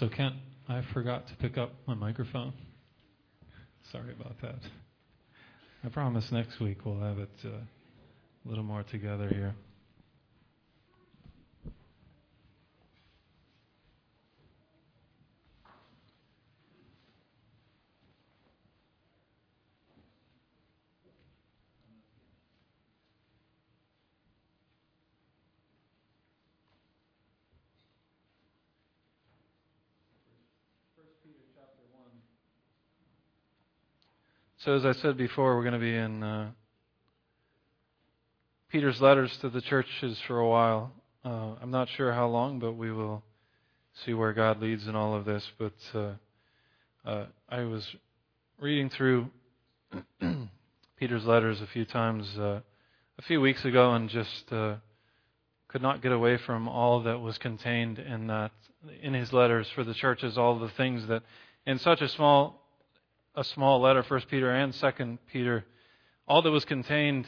So, Kent, I forgot to pick up my microphone. Sorry about that. I promise next week we'll have it uh, a little more together here. So, as I said before, we're going to be in uh, Peter's letters to the churches for a while. Uh, I'm not sure how long, but we will see where God leads in all of this. But uh, uh I was reading through Peter's letters a few times uh, a few weeks ago and just uh, could not get away from all that was contained in that in his letters for the churches, all the things that in such a small a small letter, First Peter and Second Peter, all that was contained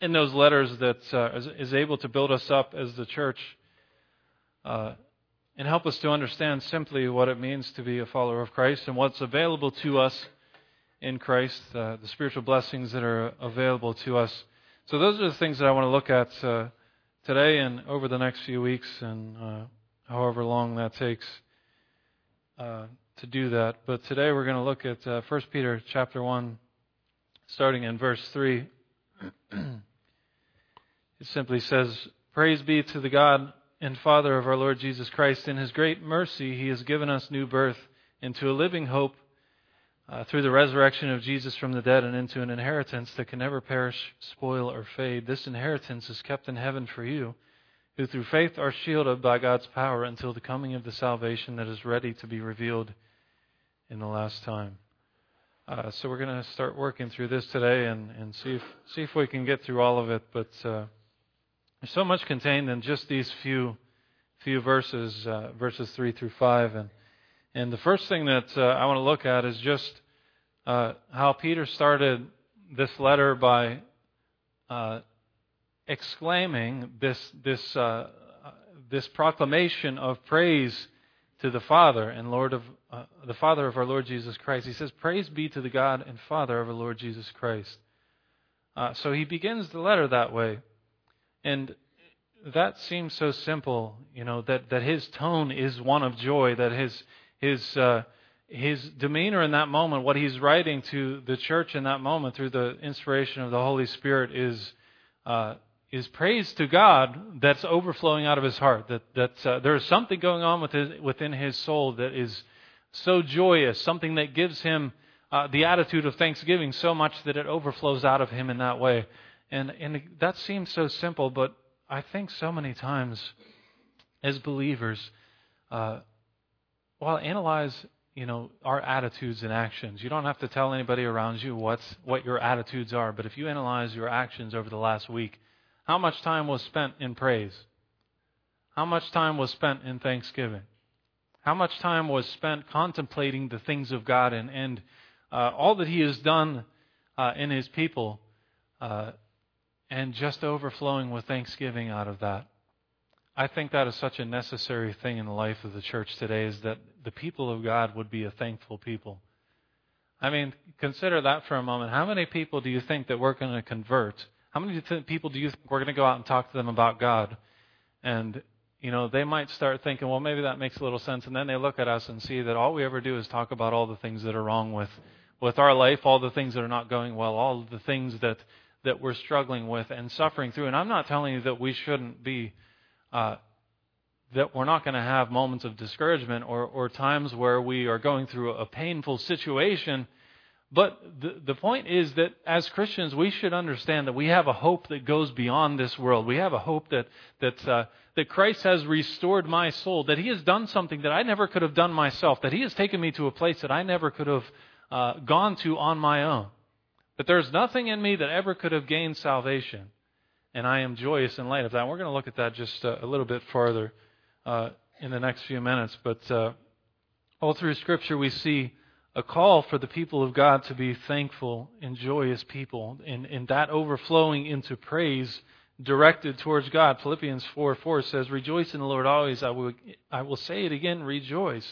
in those letters that uh, is, is, able to build us up as the church uh, and help us to understand simply what it means to be a follower of Christ and what's available to us in Christ, uh, the spiritual blessings that are available to us. So those are the things that I want to look at uh, today and over the next few weeks and uh, however long that takes. To do that. But today we're going to look at uh, 1 Peter chapter 1, starting in verse 3. it simply says, Praise be to the God and Father of our Lord Jesus Christ. In his great mercy, he has given us new birth into a living hope uh, through the resurrection of Jesus from the dead and into an inheritance that can never perish, spoil, or fade. This inheritance is kept in heaven for you who through faith are shielded by God's power until the coming of the salvation that is ready to be revealed in the last time. Uh, so we're going to start working through this today and, and see if see if we can get through all of it. But uh, there's so much contained in just these few few verses, uh, verses three through five, and and the first thing that uh, I want to look at is just uh, how Peter started this letter by uh, exclaiming this this this proclamation of praise to the Father and Lord of uh, the Father of our Lord Jesus Christ. He says, "Praise be to the God and Father of our Lord Jesus Christ." Uh, so he begins the letter that way, and that seems so simple, you know, that that his tone is one of joy, that his his uh, his demeanor in that moment, what he's writing to the church in that moment through the inspiration of the Holy Spirit, is uh, is praise to God that's overflowing out of his heart. That, that uh, there is something going on with his, within his soul that is so joyous, something that gives him uh, the attitude of thanksgiving so much that it overflows out of him in that way. And, and that seems so simple, but I think so many times as believers, uh, well, analyze you know our attitudes and actions. You don't have to tell anybody around you what's what your attitudes are, but if you analyze your actions over the last week, how much time was spent in praise? How much time was spent in thanksgiving? How much time was spent contemplating the things of God and, and uh, all that He has done uh, in His people uh, and just overflowing with thanksgiving out of that? I think that is such a necessary thing in the life of the church today is that the people of God would be a thankful people. I mean, consider that for a moment. How many people do you think that we're going to convert how many people do you think we're going to go out and talk to them about God? And, you know, they might start thinking, well, maybe that makes a little sense. And then they look at us and see that all we ever do is talk about all the things that are wrong with, with our life, all the things that are not going well, all the things that, that we're struggling with and suffering through. And I'm not telling you that we shouldn't be, uh, that we're not going to have moments of discouragement or, or times where we are going through a painful situation but the, the point is that as Christians, we should understand that we have a hope that goes beyond this world. We have a hope that, that, uh, that Christ has restored my soul, that He has done something that I never could have done myself, that He has taken me to a place that I never could have uh, gone to on my own. That there's nothing in me that ever could have gained salvation. And I am joyous in light of that. And we're going to look at that just a, a little bit farther uh, in the next few minutes. But uh, all through Scripture, we see a call for the people of God to be thankful and joyous people, and, and that overflowing into praise directed towards God. Philippians 4 4 says, Rejoice in the Lord always. I will, I will say it again, rejoice.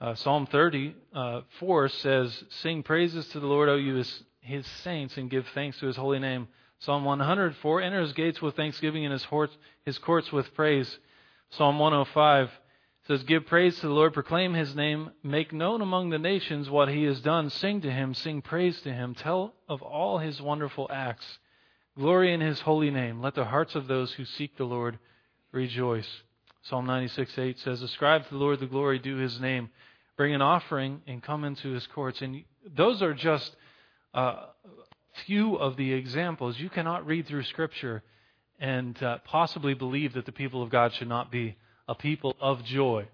Uh, Psalm 30 uh, 4 says, Sing praises to the Lord, O you his, his saints, and give thanks to his holy name. Psalm 104 Enter his gates with thanksgiving and his, his courts with praise. Psalm 105 says, Give praise to the Lord, proclaim his name, make known among the nations what he has done, sing to him, sing praise to him, tell of all his wonderful acts. Glory in his holy name. Let the hearts of those who seek the Lord rejoice. Psalm 96 8 says, Ascribe to the Lord the glory due his name. Bring an offering and come into his courts. And those are just uh, few of the examples. You cannot read through Scripture and uh, possibly believe that the people of God should not be a people of joy.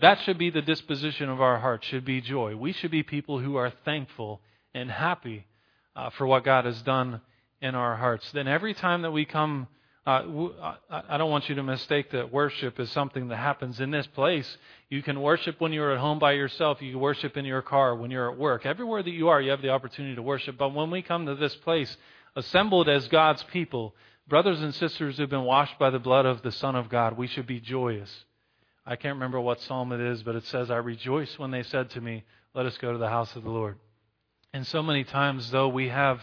That should be the disposition of our hearts, should be joy. We should be people who are thankful and happy uh, for what God has done in our hearts. Then every time that we come, uh, I don't want you to mistake that worship is something that happens in this place. You can worship when you're at home by yourself. You can worship in your car, when you're at work. Everywhere that you are, you have the opportunity to worship. But when we come to this place, assembled as God's people, brothers and sisters who've been washed by the blood of the Son of God, we should be joyous. I can't remember what psalm it is, but it says, I rejoice when they said to me, Let us go to the house of the Lord. And so many times, though, we have,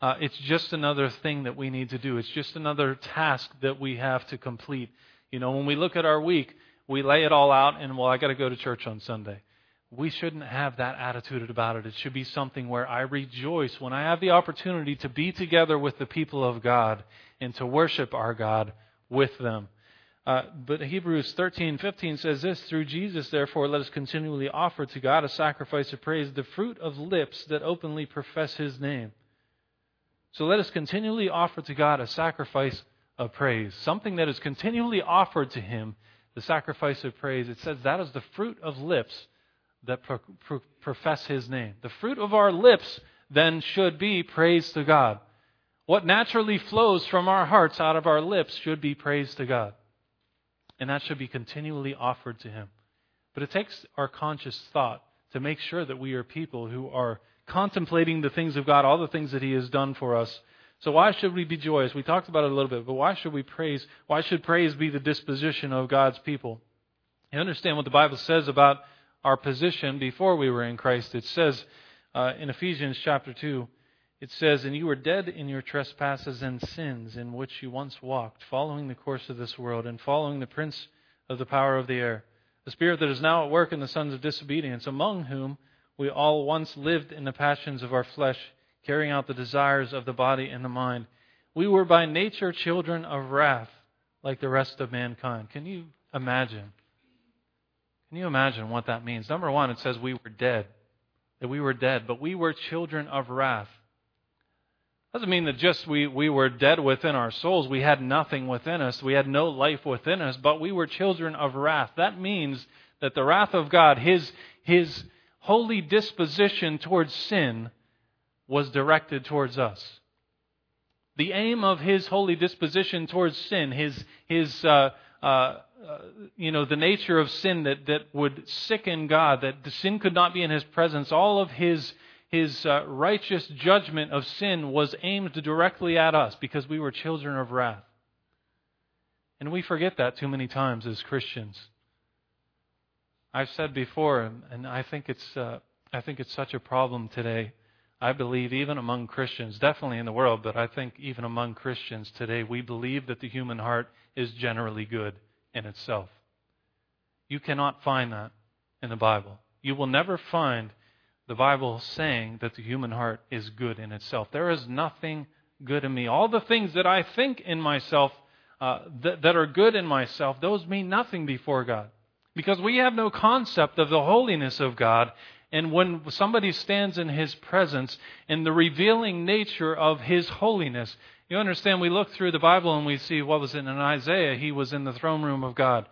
uh, it's just another thing that we need to do. It's just another task that we have to complete. You know, when we look at our week, we lay it all out and, well, I got to go to church on Sunday. We shouldn't have that attitude about it. It should be something where I rejoice when I have the opportunity to be together with the people of God and to worship our God with them. Uh, but Hebrews 13:15 says this, through Jesus therefore let us continually offer to God a sacrifice of praise, the fruit of lips that openly profess his name. So let us continually offer to God a sacrifice of praise, something that is continually offered to him, the sacrifice of praise. It says that is the fruit of lips that pro- pro- profess his name. The fruit of our lips then should be praise to God. What naturally flows from our hearts out of our lips should be praise to God and that should be continually offered to Him. But it takes our conscious thought to make sure that we are people who are contemplating the things of God, all the things that He has done for us. So why should we be joyous? We talked about it a little bit, but why should we praise? Why should praise be the disposition of God's people? You understand what the Bible says about our position before we were in Christ. It says uh, in Ephesians chapter 2, it says, And you were dead in your trespasses and sins in which you once walked, following the course of this world, and following the prince of the power of the air, the spirit that is now at work in the sons of disobedience, among whom we all once lived in the passions of our flesh, carrying out the desires of the body and the mind. We were by nature children of wrath, like the rest of mankind. Can you imagine? Can you imagine what that means? Number one, it says we were dead, that we were dead, but we were children of wrath. Doesn't mean that just we, we were dead within our souls. We had nothing within us. We had no life within us, but we were children of wrath. That means that the wrath of God, His, His holy disposition towards sin, was directed towards us. The aim of His holy disposition towards sin, His, His uh, uh, uh, you know, the nature of sin that, that would sicken God, that the sin could not be in His presence, all of His his uh, righteous judgment of sin was aimed directly at us because we were children of wrath. And we forget that too many times as Christians. I've said before, and I think it's, uh, I think it's such a problem today. I believe even among Christians, definitely in the world, but I think even among Christians today, we believe that the human heart is generally good in itself. You cannot find that in the Bible. You will never find the Bible saying that the human heart is good in itself. There is nothing good in me. All the things that I think in myself uh, that, are good in myself, those mean nothing before God. Because we have no concept of the holiness of God. And when somebody stands in His presence and the revealing nature of His holiness, you understand, we look through the Bible and we see what was in Isaiah. He was in the throne room of God.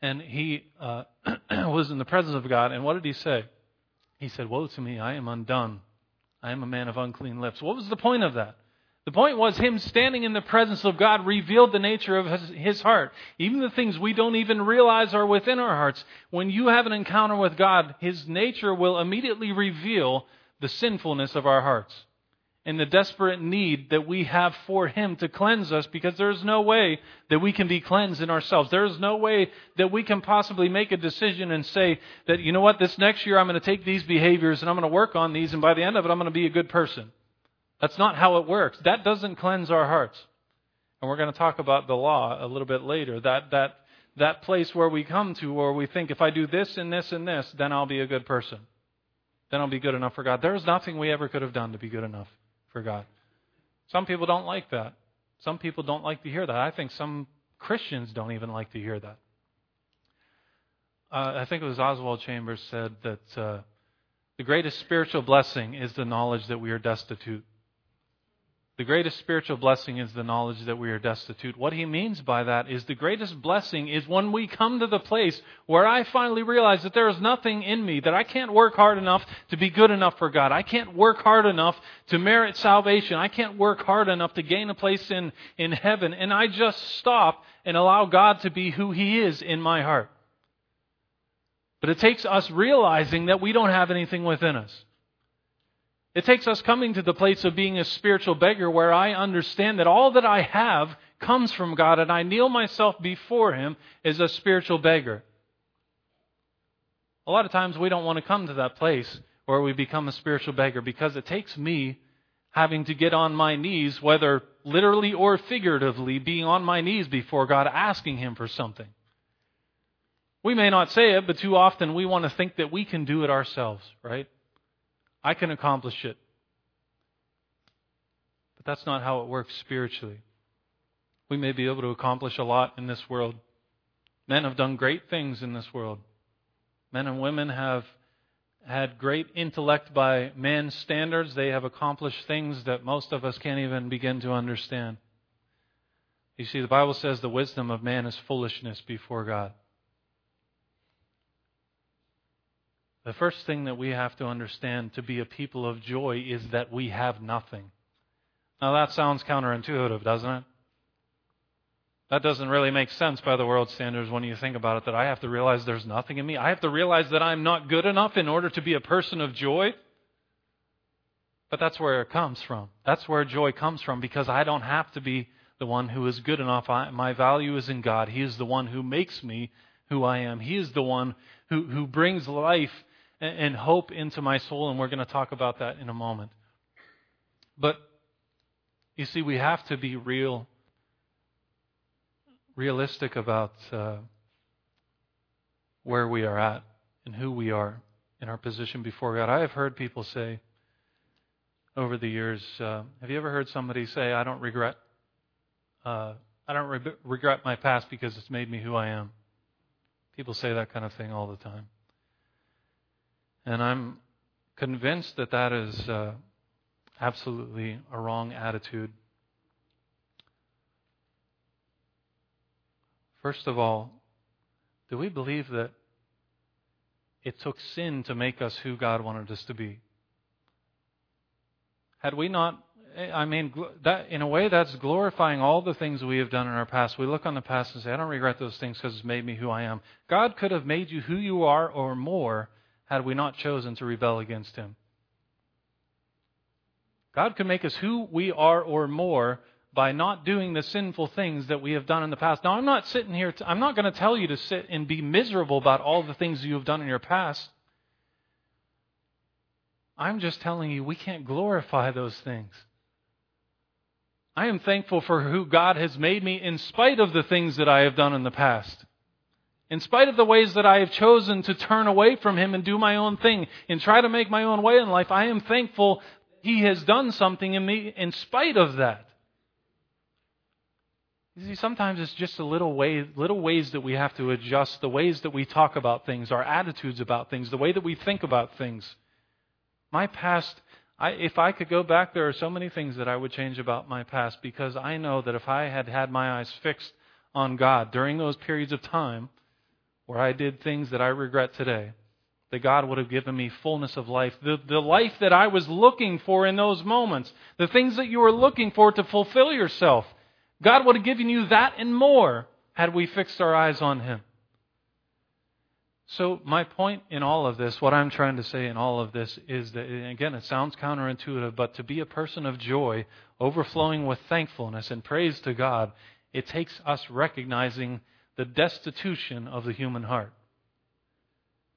And he uh, was in the presence of God. And what did he say? He said, Woe to me, I am undone. I am a man of unclean lips. What was the point of that? The point was him standing in the presence of God revealed the nature of his, his, heart. Even the things we don't even realize are within our hearts. When you have an encounter with God, his nature will immediately reveal the sinfulness of our hearts. And the desperate need that we have for Him to cleanse us because there is no way that we can be cleansed in ourselves. There is no way that we can possibly make a decision and say that, you know what, this next year I'm going to take these behaviors and I'm going to work on these and by the end of it I'm going to be a good person. That's not how it works. That doesn't cleanse our hearts. And we're going to talk about the law a little bit later. That, that, that place where we come to where we think if I do this and this and this, then I'll be a good person. Then I'll be good enough for God. There is nothing we ever could have done to be good enough for God. Some people don't like that. Some people don't like to hear that. I think some Christians don't even like to hear that. Uh, I think it was Oswald Chambers said that uh, the greatest spiritual blessing is the knowledge that we are destitute. The greatest spiritual blessing is the knowledge that we are destitute. What he means by that is the greatest blessing is when we come to the place where I finally realize that there is nothing in me, that I can't work hard enough to be good enough for God. I can't work hard enough to merit salvation. I can't work hard enough to gain a place in, in heaven. And I just stop and allow God to be who he is in my heart. But it takes us realizing that we don't have anything within us. It takes us coming to the place of being a spiritual beggar where I understand that all that I have comes from God and I kneel myself before Him as a spiritual beggar. A lot of times we don't want to come to that place where we become a spiritual beggar because it takes me having to get on my knees, whether literally or figuratively, being on my knees before God, asking Him for something. We may not say it, but too often we want to think that we can do it ourselves, right? I can accomplish it. But that's not how it works spiritually. We may be able to accomplish a lot in this world. Men have done great things in this world. Men and women have had great intellect by man's standards. They have accomplished things that most of us can't even begin to understand. You see, the Bible says the wisdom of man is foolishness before God. The first thing that we have to understand to be a people of joy is that we have nothing. Now that sounds counterintuitive, doesn't it? That doesn't really make sense by the world standards when you think about it, that I have to realize there's nothing in me. I have to realize that I'm not good enough in order to be a person of joy. But that's where it comes from. That's where joy comes from because I don't have to be the one who is good enough. I, my value is in God. He is the one who makes me who I am. He is the one who, who brings life and hope into my soul, and we're going to talk about that in a moment. But you see, we have to be real, realistic about uh, where we are at and who we are in our position before God. I have heard people say over the years, uh, have you ever heard somebody say, "I don't regret, uh, I don't re- regret my past because it's made me who I am"? People say that kind of thing all the time. And I'm convinced that that is uh, absolutely a wrong attitude. First of all, do we believe that it took sin to make us who God wanted us to be? Had we not, I mean, that, in a way, that's glorifying all the things we have done in our past. We look on the past and say, I don't regret those things because it's made me who I am. God could have made you who you are or more had we not chosen to rebel against Him. God can make us who we are or more by not doing the sinful things that we have done in the past. Now, I'm not sitting here, to, I'm not going to tell you to sit and be miserable about all the things you have done in your past. I'm just telling you we can't glorify those things. I am thankful for who God has made me in spite of the things that I have done in the past. In spite of the ways that I have chosen to turn away from Him and do my own thing and try to make my own way in life, I am thankful He has done something in me in spite of that. You see, sometimes it's just a little way, little ways that we have to adjust the ways that we talk about things, our attitudes about things, the way that we think about things. My past, I, if I could go back, there are so many things that I would change about my past because I know that if I had had my eyes fixed on God during those periods of time, where I did things that I regret today, that God would have given me fullness of life. The, the life that I was looking for in those moments, the things that you were looking for to fulfill yourself, God would have given you that and more had we fixed our eyes on Him. So, my point in all of this, what I'm trying to say in all of this, is that, again, it sounds counterintuitive, but to be a person of joy, overflowing with thankfulness and praise to God, it takes us recognizing the destitution of the human heart.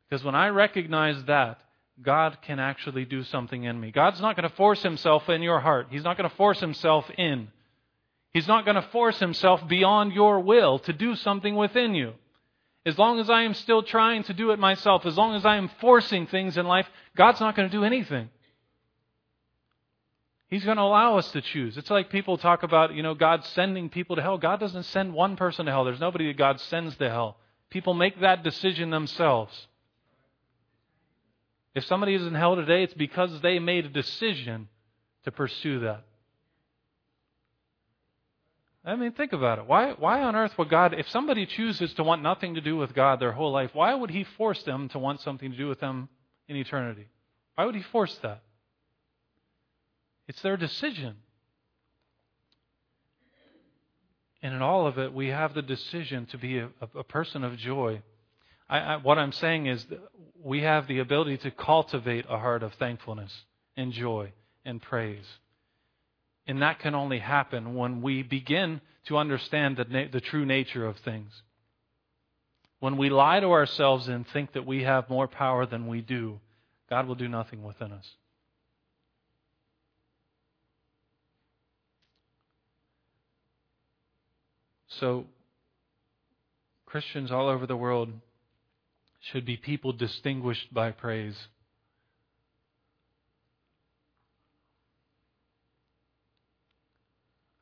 Because when I recognize that, God can actually do something in me. God's not going to force himself in your heart. He's not going to force himself in. He's not going to force himself beyond your will to do something within you. As long as I am still trying to do it myself, as long as I am forcing things in life, God's not going to do anything. He's going to allow us to choose. It's like people talk about, you know, God sending people to hell. God doesn't send one person to hell. There's nobody that God sends to hell. People make that decision themselves. If somebody is in hell today, it's because they made a decision to pursue that. I mean, think about it. Why, why on earth would God, if somebody chooses to want nothing to do with God their whole life, why would He force them to want something to do with them in eternity? Why would He force that? It's their decision. And in all of it, we have the decision to be a, a person of joy. I, I, what I'm saying is we have the ability to cultivate a heart of thankfulness and joy and praise. And that can only happen when we begin to understand the, na- the true nature of things. When we lie to ourselves and think that we have more power than we do, God will do nothing within us. So, Christians all over the world should be people distinguished by praise.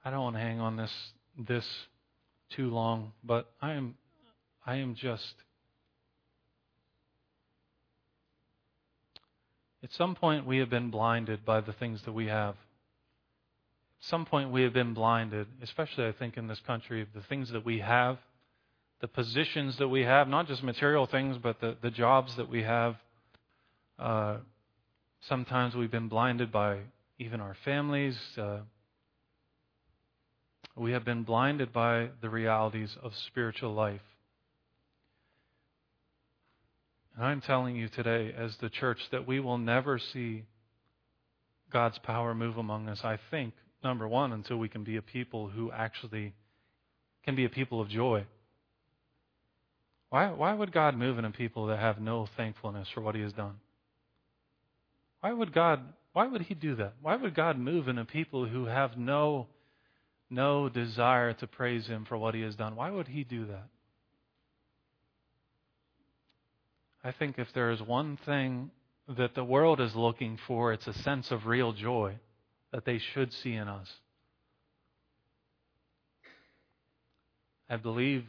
I don't want to hang on this this too long, but I am I am just at some point we have been blinded by the things that we have. Some point we have been blinded, especially I think in this country, the things that we have, the positions that we have, not just material things, but the, the jobs that we have. Uh, sometimes we've been blinded by even our families. Uh, we have been blinded by the realities of spiritual life. And I'm telling you today, as the church, that we will never see God's power move among us. I think, number one, until we can be a people who actually can be a people of joy. Why, why would God move in a people that have no thankfulness for what He has done? Why would God? Why would He do that? Why would God move in a people who have no no desire to praise Him for what He has done. Why would He do that? I think if there is one thing that the world is looking for, it's a sense of real joy that they should see in us. I believe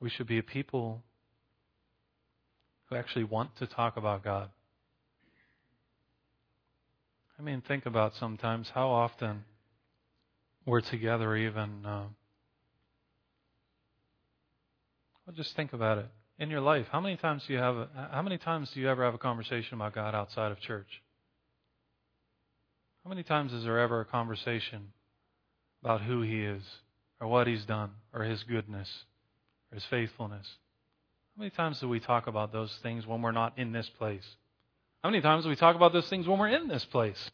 we should be a people who actually want to talk about God. I mean, think about sometimes how often we're together, even. Uh, well, just think about it in your life. How many times do you have? A, how many times do you ever have a conversation about God outside of church? How many times is there ever a conversation about who He is, or what He's done, or His goodness, or His faithfulness? How many times do we talk about those things when we're not in this place? How many times do we talk about those things when we're in this place?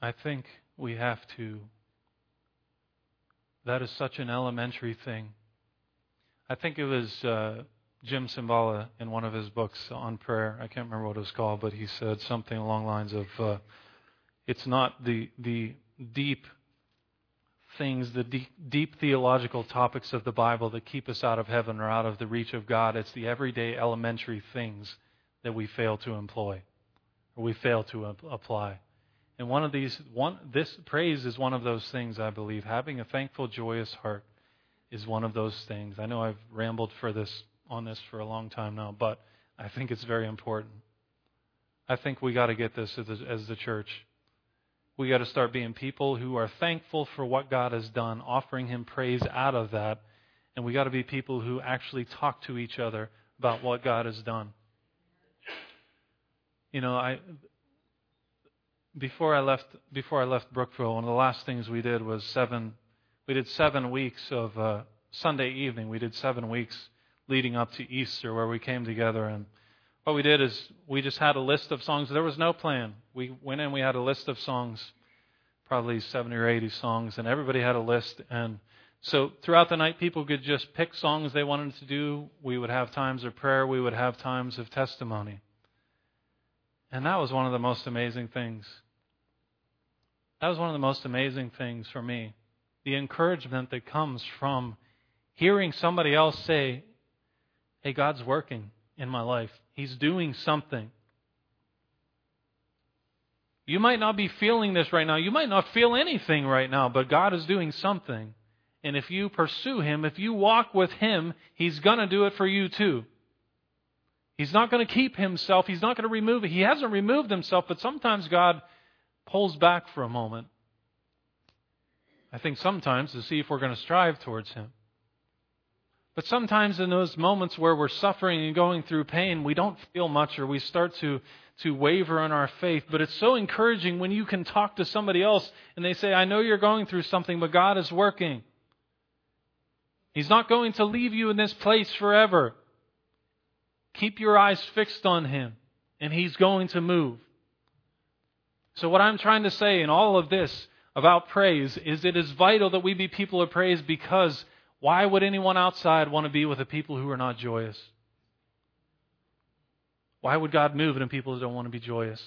I think we have to. That is such an elementary thing. I think it was uh, Jim Cymbala in one of his books on prayer. I can't remember what it was called, but he said something along the lines of, uh, "It's not the the deep things, the deep, deep, theological topics of the Bible that keep us out of heaven or out of the reach of God. It's the everyday elementary things that we fail to employ or we fail to apply. And one of these, one, this praise is one of those things, I believe. Having a thankful, joyous heart is one of those things. I know I've rambled for this on this for a long time now, but I think it's very important. I think we got to get this as, as the church. We got to start being people who are thankful for what God has done, offering Him praise out of that. And we got to be people who actually talk to each other about what God has done. you know, I before I left before I left Brookville, one of the last things we did was seven. We did seven weeks of uh, Sunday evening. We did seven weeks leading up to Easter, where we came together and what we did is we just had a list of songs. There was no plan. We went in, we had a list of songs, probably 70 or 80 songs, and everybody had a list. And so throughout the night, people could just pick songs they wanted to do. We would have times of prayer, we would have times of testimony. And that was one of the most amazing things. That was one of the most amazing things for me. The encouragement that comes from hearing somebody else say, Hey, God's working in my life. He's doing something. You might not be feeling this right now. You might not feel anything right now, but God is doing something. And if you pursue Him, if you walk with Him, He's going to do it for you too. He's not going to keep Himself. He's not going to remove it. He hasn't removed Himself, but sometimes God pulls back for a moment. I think sometimes to see if we're going to strive towards Him. But sometimes in those moments where we're suffering and going through pain, we don't feel much or we start to, to waver in our faith. But it's so encouraging when you can talk to somebody else and they say, I know you're going through something, but God is working. He's not going to leave you in this place forever. Keep your eyes fixed on Him, and He's going to move. So, what I'm trying to say in all of this about praise is it is vital that we be people of praise because why would anyone outside want to be with a people who are not joyous? Why would God move in people who don't want to be joyous?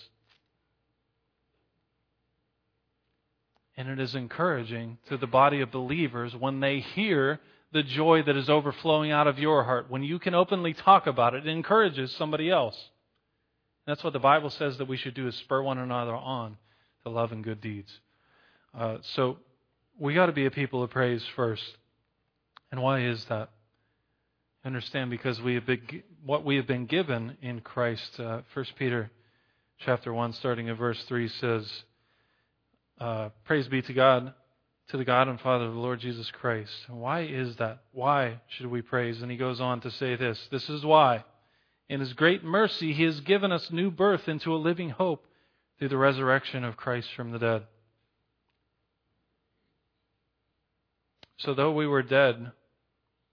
And it is encouraging to the body of believers when they hear the joy that is overflowing out of your heart. When you can openly talk about it, it encourages somebody else. That's what the Bible says that we should do is spur one another on to love and good deeds. Uh, so we got to be a people of praise first. And why is that? Understand because we have been, what we have been given in Christ. Uh, 1 Peter chapter 1, starting at verse 3, says, uh, Praise be to God, to the God and Father of the Lord Jesus Christ. And why is that? Why should we praise? And he goes on to say this This is why. In his great mercy, he has given us new birth into a living hope through the resurrection of Christ from the dead. So, though we were dead,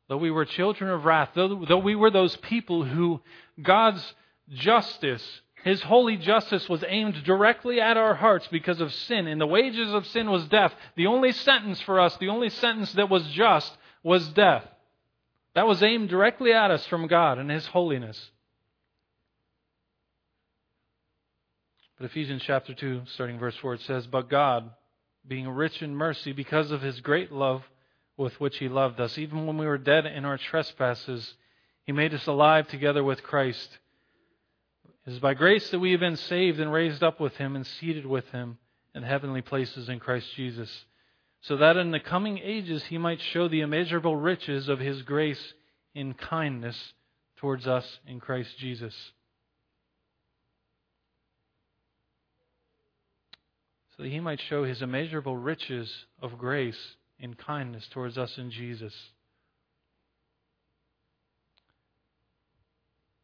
though we were children of wrath, though, though we were those people who God's justice, His holy justice, was aimed directly at our hearts because of sin, and the wages of sin was death, the only sentence for us, the only sentence that was just, was death. That was aimed directly at us from God and His holiness. But Ephesians chapter 2, starting verse 4, it says, But God, being rich in mercy because of His great love, with which he loved us. Even when we were dead in our trespasses, he made us alive together with Christ. It is by grace that we have been saved and raised up with him and seated with him in heavenly places in Christ Jesus, so that in the coming ages he might show the immeasurable riches of his grace in kindness towards us in Christ Jesus. So that he might show his immeasurable riches of grace in kindness towards us in Jesus.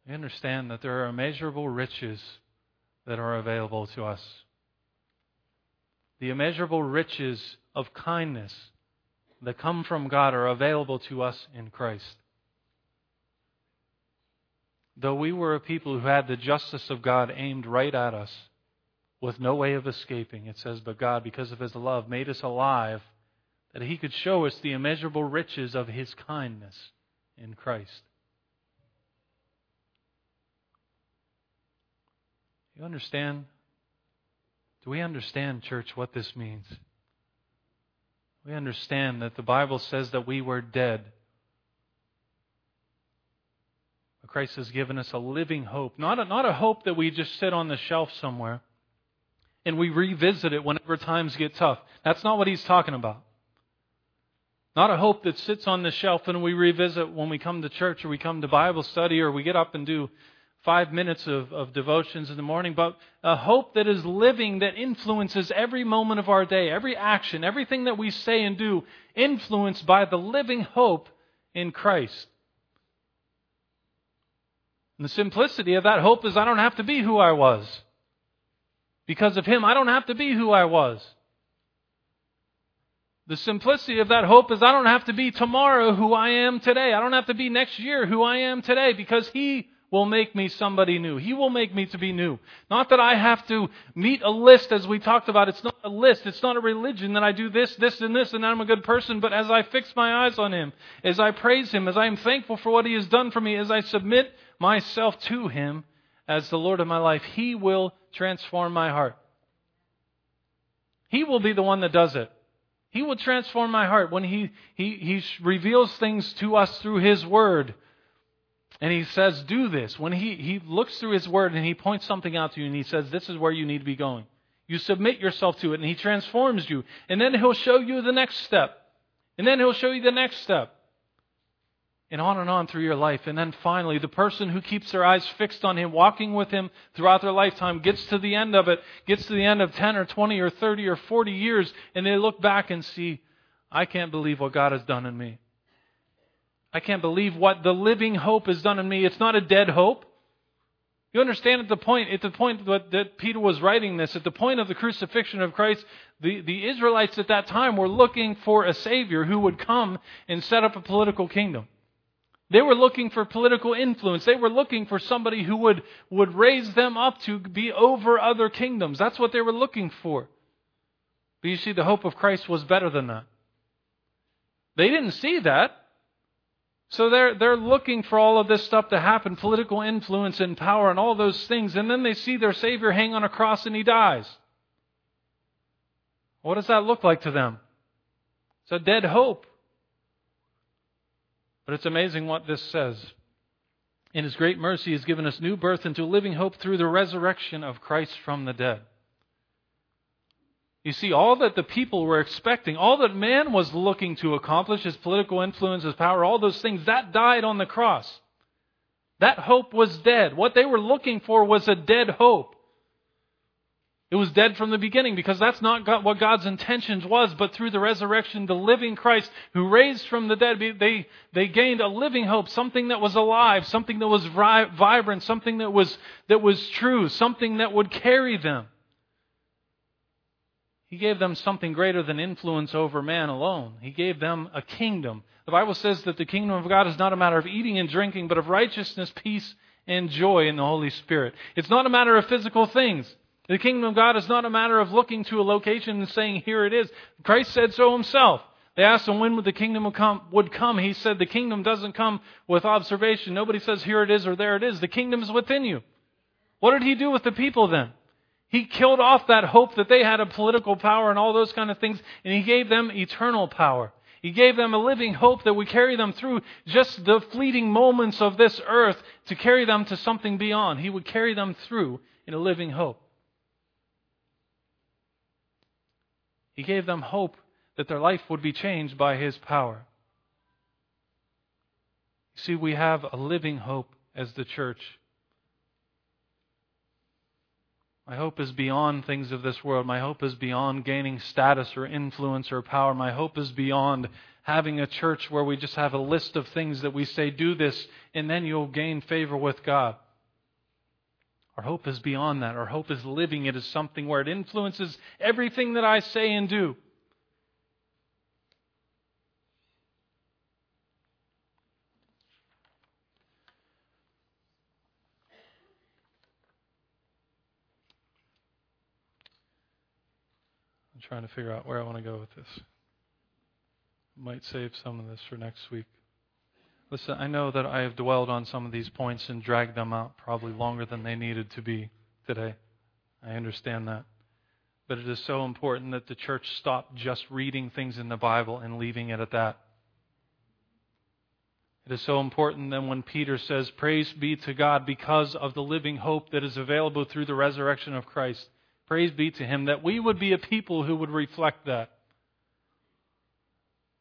We understand that there are immeasurable riches that are available to us. The immeasurable riches of kindness that come from God are available to us in Christ. Though we were a people who had the justice of God aimed right at us, with no way of escaping, it says, But God, because of His love, made us alive that he could show us the immeasurable riches of his kindness in Christ. You understand? Do we understand, church, what this means? We understand that the Bible says that we were dead. But Christ has given us a living hope. Not a, not a hope that we just sit on the shelf somewhere and we revisit it whenever times get tough. That's not what he's talking about. Not a hope that sits on the shelf and we revisit when we come to church or we come to Bible study or we get up and do five minutes of, of devotions in the morning, but a hope that is living, that influences every moment of our day, every action, everything that we say and do, influenced by the living hope in Christ. And the simplicity of that hope is I don't have to be who I was. Because of Him, I don't have to be who I was. The simplicity of that hope is I don't have to be tomorrow who I am today. I don't have to be next year who I am today because He will make me somebody new. He will make me to be new. Not that I have to meet a list as we talked about. It's not a list. It's not a religion that I do this, this, and this, and I'm a good person. But as I fix my eyes on Him, as I praise Him, as I am thankful for what He has done for me, as I submit myself to Him as the Lord of my life, He will transform my heart. He will be the one that does it. He will transform my heart when he, he, he reveals things to us through His Word and he says, Do this. When he, he looks through his word and he points something out to you and he says, This is where you need to be going. You submit yourself to it and he transforms you. And then he'll show you the next step. And then he'll show you the next step. And on and on through your life. And then finally, the person who keeps their eyes fixed on him, walking with him throughout their lifetime, gets to the end of it, gets to the end of 10 or 20 or 30 or 40 years, and they look back and see, I can't believe what God has done in me. I can't believe what the living hope has done in me. It's not a dead hope. You understand at the point, at the point that, Peter was writing this, at the point of the crucifixion of Christ, the, the Israelites at that time were looking for a Savior who would come and set up a political kingdom. They were looking for political influence. They were looking for somebody who would, would raise them up to be over other kingdoms. That's what they were looking for. But you see, the hope of Christ was better than that. They didn't see that. So they're, they're looking for all of this stuff to happen political influence and power and all those things. And then they see their Savior hang on a cross and he dies. What does that look like to them? It's a dead hope. But it's amazing what this says. In His great mercy, He has given us new birth into living hope through the resurrection of Christ from the dead. You see, all that the people were expecting, all that man was looking to accomplish, his political influence, his power, all those things, that died on the cross. That hope was dead. What they were looking for was a dead hope. It was dead from the beginning because that's not God, what God's intentions was, but through the resurrection, the living Christ who raised from the dead, they, they gained a living hope, something that was alive, something that was vibrant, something that was, that was true, something that would carry them. He gave them something greater than influence over man alone. He gave them a kingdom. The Bible says that the kingdom of God is not a matter of eating and drinking, but of righteousness, peace, and joy in the Holy Spirit. It's not a matter of physical things. The kingdom of God is not a matter of looking to a location and saying, here it is. Christ said so himself. They asked him when would the kingdom would come. He said the kingdom doesn't come with observation. Nobody says here it is or there it is. The kingdom is within you. What did he do with the people then? He killed off that hope that they had of political power and all those kind of things, and He gave them eternal power. He gave them a living hope that would carry them through just the fleeting moments of this earth to carry them to something beyond. He would carry them through in a living hope. He gave them hope that their life would be changed by His power. You see, we have a living hope as the church. My hope is beyond things of this world. My hope is beyond gaining status or influence or power. My hope is beyond having a church where we just have a list of things that we say, do this, and then you'll gain favor with God. Our hope is beyond that. Our hope is living It is something where it influences everything that I say and do. I'm trying to figure out where I want to go with this. Might save some of this for next week. Listen, I know that I have dwelled on some of these points and dragged them out probably longer than they needed to be today. I understand that. But it is so important that the church stop just reading things in the Bible and leaving it at that. It is so important that when Peter says, Praise be to God because of the living hope that is available through the resurrection of Christ, Praise be to Him that we would be a people who would reflect that.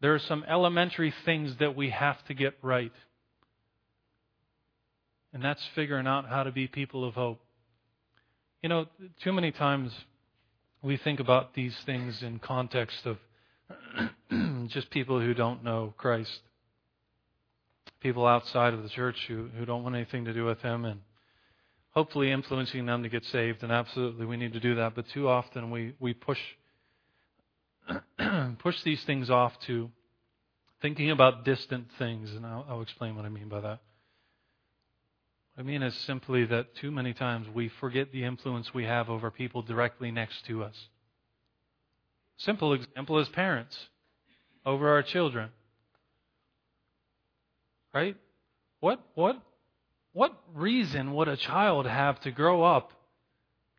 There are some elementary things that we have to get right. And that's figuring out how to be people of hope. You know, too many times we think about these things in context of just people who don't know Christ. people outside of the church who, who don't want anything to do with him and hopefully influencing them to get saved. And absolutely, we need to do that. But too often we, we push, push these things off to thinking about distant things. And I'll, I'll explain what I mean by that. What I mean is simply that too many times we forget the influence we have over people directly next to us. Simple example is parents over our children. Right? What what what reason would a child have to grow up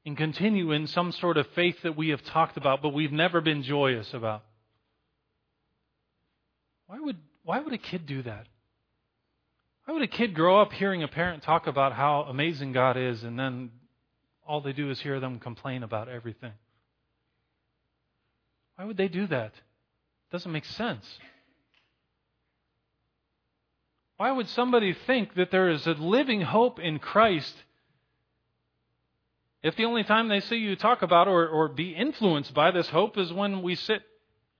and continue in some sort of faith that we have talked about but we've never been joyous about? Why would why would a kid do that? Why would a kid grow up hearing a parent talk about how amazing God is and then all they do is hear them complain about everything? Why would they do that? It doesn't make sense. Why would somebody think that there is a living hope in Christ if the only time they see you talk about or, or be influenced by this hope is when we sit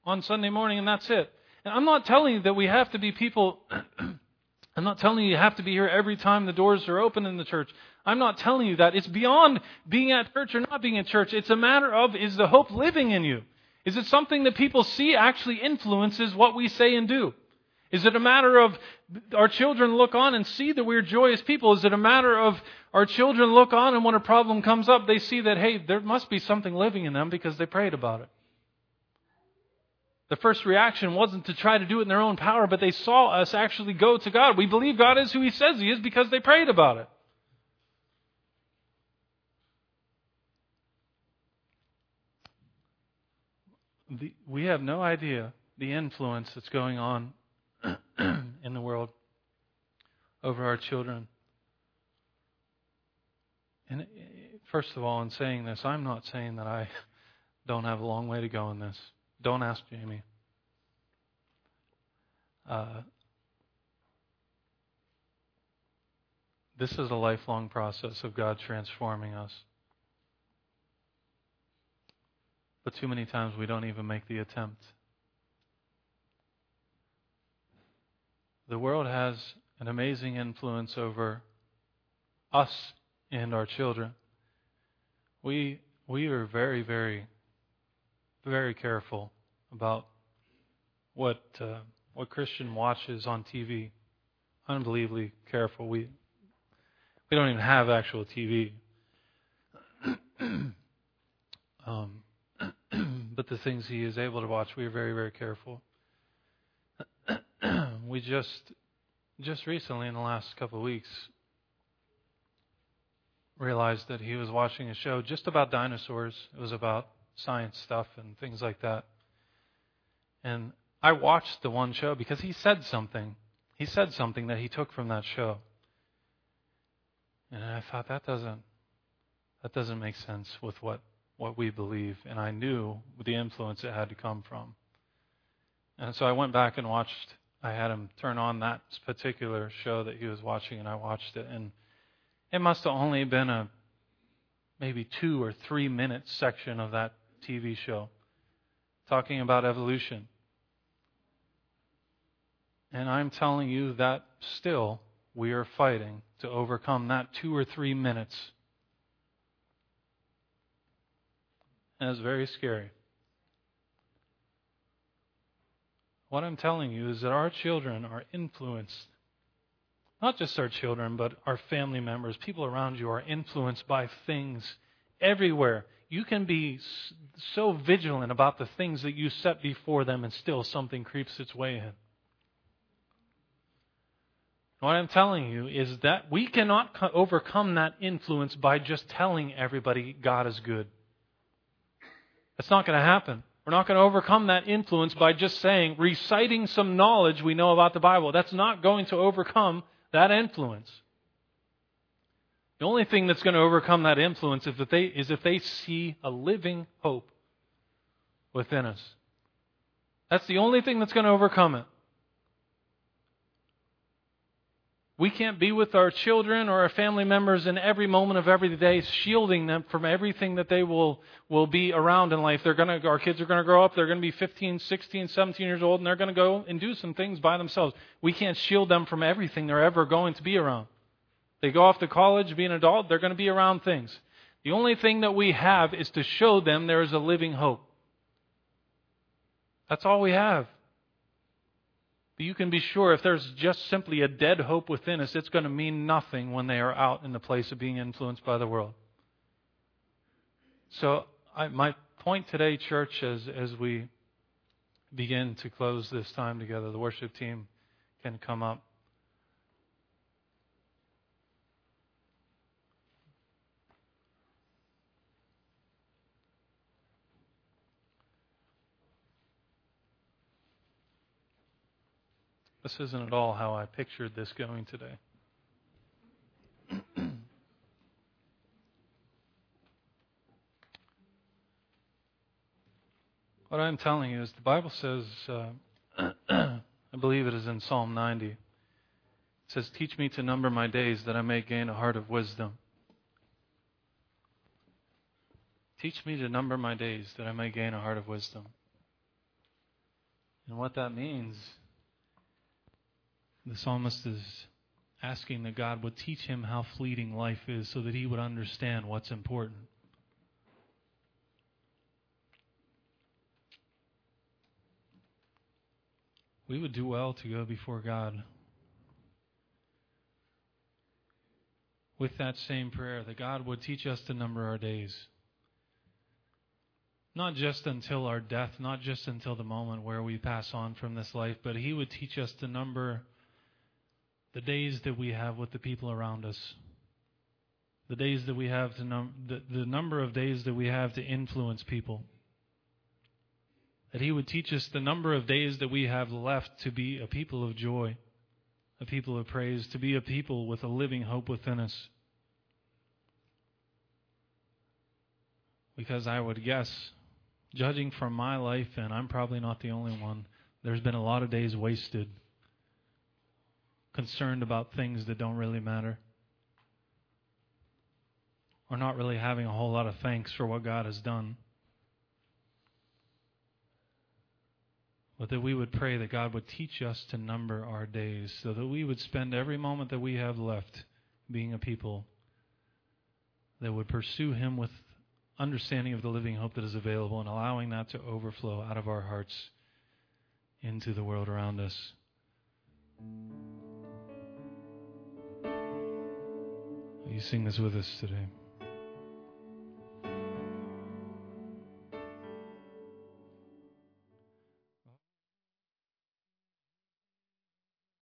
on Sunday morning and that's it? And I'm not telling you that we have to be people, I'm not telling you you have to be here every time the doors are open in the church. I'm not telling you that. It's beyond being at church or not being at church. It's a matter of is the hope living in you? Is it something that people see actually influences what we say and do? Is it a matter of our children look on and see that we're joyous people? Is it a matter of our children look on and when a problem comes up, they see that, hey, there must be something living in them because they prayed about it? The first reaction wasn't to try to do it in their own power, but they saw us actually go to God. We believe God is who He says He is because they prayed about it. the, we have no idea the influence that's going on in the world over our children. And first of all, in saying this, I'm not saying that I don't have a long way to go in this. Don't ask Jamie. Uh, this is a lifelong process of God transforming us. But too many times we don't even make the attempt. The world has an amazing influence over us and our children. We we are very very very careful about what uh, what Christian watches on TV. Unbelievably careful. We we don't even have actual TV. um, but the things he is able to watch, we are very, very careful. We just, just recently, in the last couple of weeks, realized that he was watching a show just about dinosaurs. It was about science stuff and things like that. And I watched the one show because he said something. He said something that he took from that show. And I thought that doesn't that doesn't make sense with what what we believe, and I knew the influence it had to come from. And so I went back and watched. I had him turn on that particular show that he was watching, and I watched it. And it must have only been a maybe two or three minute section of that TV show talking about evolution. And I'm telling you that still we are fighting to overcome that two or three minutes and it's very scary. What I'm telling you is that our children are influenced. Not just our children, but our family members, people around you are influenced by things everywhere. You can be so vigilant about the things that you set before them, and still something creeps its way in. What I'm telling you is that we cannot overcome that influence by just telling everybody God is good. That's not going to happen. We're not going to overcome that influence by just saying, reciting some knowledge we know about the Bible. That's not going to overcome that influence. The only thing that's going to overcome that influence is if they, is if they see a living hope within us. That's the only thing that's going to overcome it. We can't be with our children or our family members in every moment of every day, shielding them from everything that they will, will be around in life. They're gonna, our kids are going to grow up. They're going to be 15, 16, 17 years old, and they're going to go and do some things by themselves. We can't shield them from everything they're ever going to be around. They go off to college, be an adult, they're going to be around things. The only thing that we have is to show them there is a living hope. That's all we have. You can be sure if there's just simply a dead hope within us, it's going to mean nothing when they are out in the place of being influenced by the world. So, I, my point today, church, as, as we begin to close this time together, the worship team can come up. This isn't at all how I pictured this going today. what I'm telling you is the Bible says, uh, I believe it is in Psalm 90. It says, Teach me to number my days that I may gain a heart of wisdom. Teach me to number my days that I may gain a heart of wisdom. And what that means the psalmist is asking that God would teach him how fleeting life is so that he would understand what's important. We would do well to go before God with that same prayer that God would teach us to number our days. Not just until our death, not just until the moment where we pass on from this life, but He would teach us to number the days that we have with the people around us, the days that we have to num- the, the number of days that we have to influence people. That He would teach us the number of days that we have left to be a people of joy, a people of praise, to be a people with a living hope within us. Because I would guess, judging from my life, and I'm probably not the only one, there's been a lot of days wasted concerned about things that don't really matter. Or not really having a whole lot of thanks for what God has done. But that we would pray that God would teach us to number our days so that we would spend every moment that we have left being a people that would pursue Him with understanding of the living hope that is available and allowing that to overflow out of our hearts into the world around us. You sing this with us today?